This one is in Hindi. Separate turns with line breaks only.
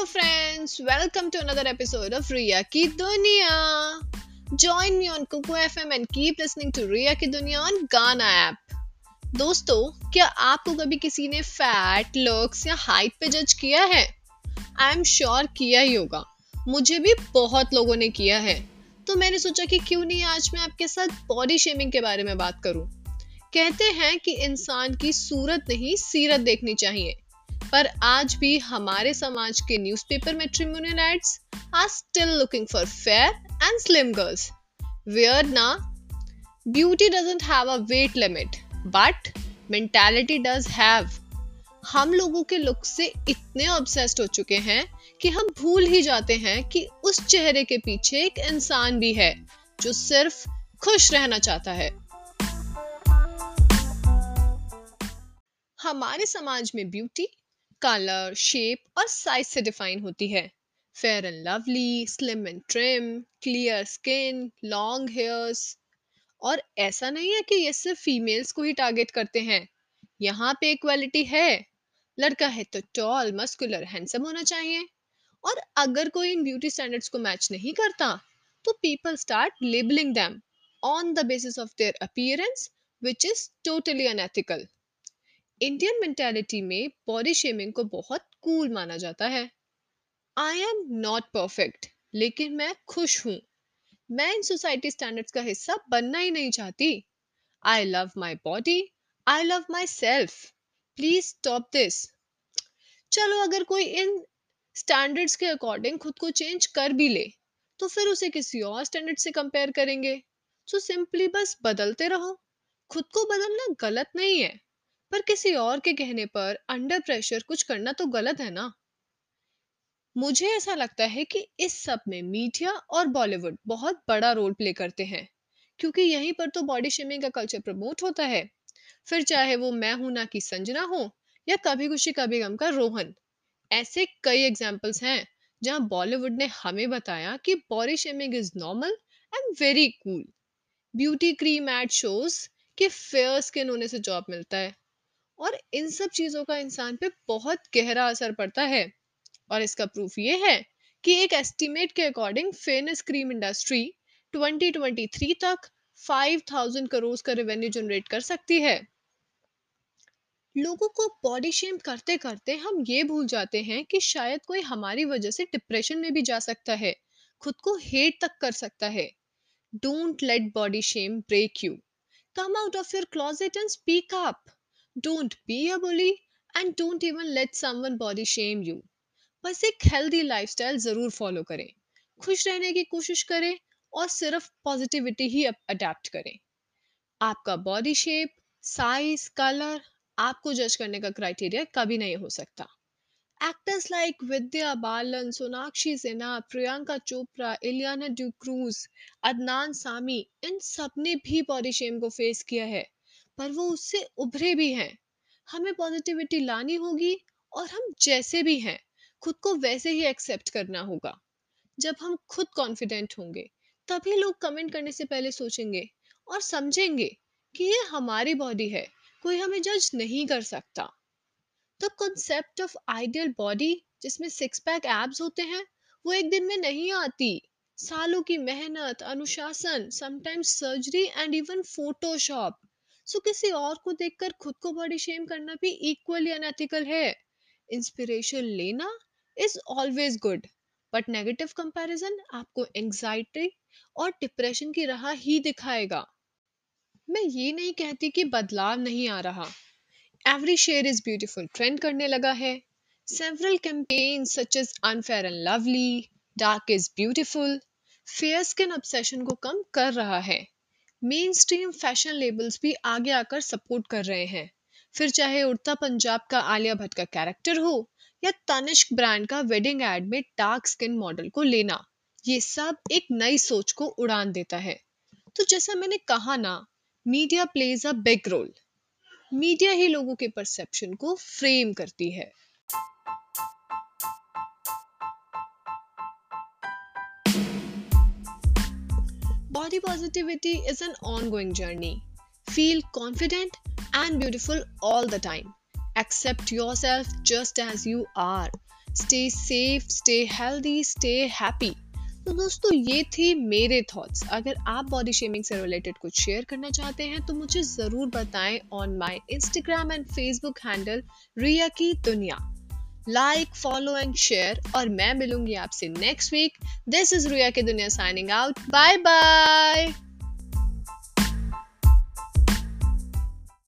Hello, friends. Welcome to another episode of Ria Ki Dunya. Join me on Kuku FM and keep listening to Ria Ki Dunya on Ghana app. दोस्तों क्या आपको कभी किसी ने फैट लुक्स या हाइट पे जज किया है आई एम श्योर किया ही होगा मुझे भी बहुत लोगों ने किया है तो मैंने सोचा कि क्यों नहीं आज मैं आपके साथ बॉडी शेमिंग के बारे में बात करूँ कहते हैं कि इंसान की सूरत नहीं सीरत देखनी चाहिए पर आज भी हमारे समाज के newspaper matrimonial ads are still looking for fair and slim girls where ना? Beauty doesn't have a weight limit but mentality does have हम लोगों के लुक से इतने ऑब्सेस्ड हो चुके हैं कि हम भूल ही जाते हैं कि उस चेहरे के पीछे एक इंसान भी है, जो सिर्फ़ खुश रहना चाहता है। हमारे समाज में ब्यूटी कलर शेप और साइज़ से डिफाइन होती है। Fair and lovely slim and trim clear skin long hairs और ऐसा नहीं है कि ये सिर्फ़ फीमेल्स को ही टारगेट करते हैं। यहाँ पे इक्वालिटी है। लड़का है तो टॉल मस्कुलर हैंडसम होना चाहिए। और अगर कोई इन ब्यूटी स्टैंडर्ड्स को मैच नहीं करता तो people start labeling them on the basis of their appearance which is totally unethical Indian mentality में बॉडी शेमिंग को बहुत कूल माना जाता है। आई एम नॉट परफेक्ट लेकिन मैं खुश हूँ। मैं इन सोसाइटी स्टैंडर्ड्स का हिस्सा बनना ही नहीं चाहती। I love my body I love myself please stop this चलो, अगर कोई इन स्टैंडर्ड्स के अकॉर्डिंग खुद को चेंज कर भी ले तो फिर उसे किसी और स्टैंडर्ड से कंपेयर करेंगे। सो so सिंपली बस बदलते रहो। खुद को बदलना गलत नहीं है। पर किसी और के कहने पर अंडर प्रेशर कुछ करना तो गलत है ना? मुझे ऐसा लगता है कि इस सब में मीडिया और बॉलीवुड बहुत बड़ा रोल प्ले करते हैं, क्योंकि यहीं पर तो बॉडी शेमिंग का कल्चर प्रमोट होता है। फिर चाहे वो मैं हूँ ना की संजना हो, या कभी खुशी कभी गम का रोहन। ऐसे कई एग्जाम्पल्स हैं, जहाँ बॉलीवुड ने हमें बताया कि body shaming is normal and very cool beauty cream ad shows कि फेयर स्किन होने से जॉब मिलता है। और इन सब चीज़ों का इंसान पे बहुत गहरा असर पड़ता है। और इसका प्रूफ ये है कि एक एस्टीमेट के अकॉर्डिंग फेयरनेस क्रीम इंडस्ट्री 2023 तक 5000 करोड़ का रेवेन्यू जनरेट कर सकती है। लोगों को बॉडी शेम करते करते हम ये भूल जाते हैं कि शायद कोई हमारी वजह से डिप्रेशन में भी जा सकता है, खुद को हेट तक कर सकता है। Don't let body shame break you come out of your closet and speak up Don't be a bully and don't even let someone body shame you. बस एक हेल्दी लाइफस्टाइल ज़रूर फॉलो करें। खुश रहने की कोशिश करें और सिर्फ़ पॉजिटिविटी ही अडेप्ट करें। आपका बॉडी शेप साइज़ कलर आपको जज करने का क्राइटेरिया कभी नहीं हो सकता। एक्टर्स लाइक विद्या बालन, सोनाक्षी सिन्हा, प्रियंका चोपड़ा, इलियाना ड्यूक्रूज अदनान सामी, इन सबने भी बॉडी शेम को फेस किया है। पर वो उससे उभरे भी हैं। हमें पॉजिटिविटी लानी होगी और हम जैसे भी हैं, खुद को वैसे ही एक्सेप्ट करना होगा। जब हम खुद कॉन्फिडेंट होंगे, तभी लोग कमेंट करने से पहले सोचेंगे और समझेंगे कि ये हमारी बॉडी है, कोई हमें जज नहीं कर सकता। तो कॉन्सेप्ट ऑफ़ आइडियल बॉडी, जिसमें सिक्स पैक एब्स होते हैं, वो एक दिन में नहीं आती। सालों की मेहनत, अनुशासन sometimes surgery and even Photoshop so किसी और को देखकर खुद को बॉडी शेम करना भी इक्वली अनएथिकल है। इंस्पिरेशन लेना is always good but negative comparison आपको एंजाइटी और डिप्रेशन की राह ही दिखाएगा। मैं ये नहीं कहती कि बदलाव नहीं आ रहा। Every shade is beautiful trend करने लगा है। Several campaign such as unfair and lovely dark is beautiful fair skin obsession को कम कर रहा है। मेन स्ट्रीम फ़ैशन लेबल्स भी आगे आकर सपोर्ट कर रहे हैं। फिर चाहे उड़ता पंजाब का आलिया भट्ट का कैरेक्टर हो, या तनिष्क ब्रांड का वेडिंग एड में डार्क स्किन मॉडल को लेना, ये सब एक नई सोच को उड़ान देता है। तो जैसा मैंने कहा ना media plays a big role media ही लोगों के परसेप्शन को फ्रेम करती है। Body positivity is an ongoing journey. Feel confident and beautiful all the time. Accept yourself just as you are. Stay safe stay healthy stay happy तो दोस्तों ये थे मेरे थॉट्स अगर आप बॉडी शेमिंग से रिलेटेड कुछ शेयर करना चाहते हैं तो मुझे ज़रूर बताएँ on my Instagram and Facebook handle Riya की दुनिया लाइक फॉलो एंड शेयर और मैं मिलूँगी आपसे next week this is Riya की दुनिया साइनिंग आउट बाय बाय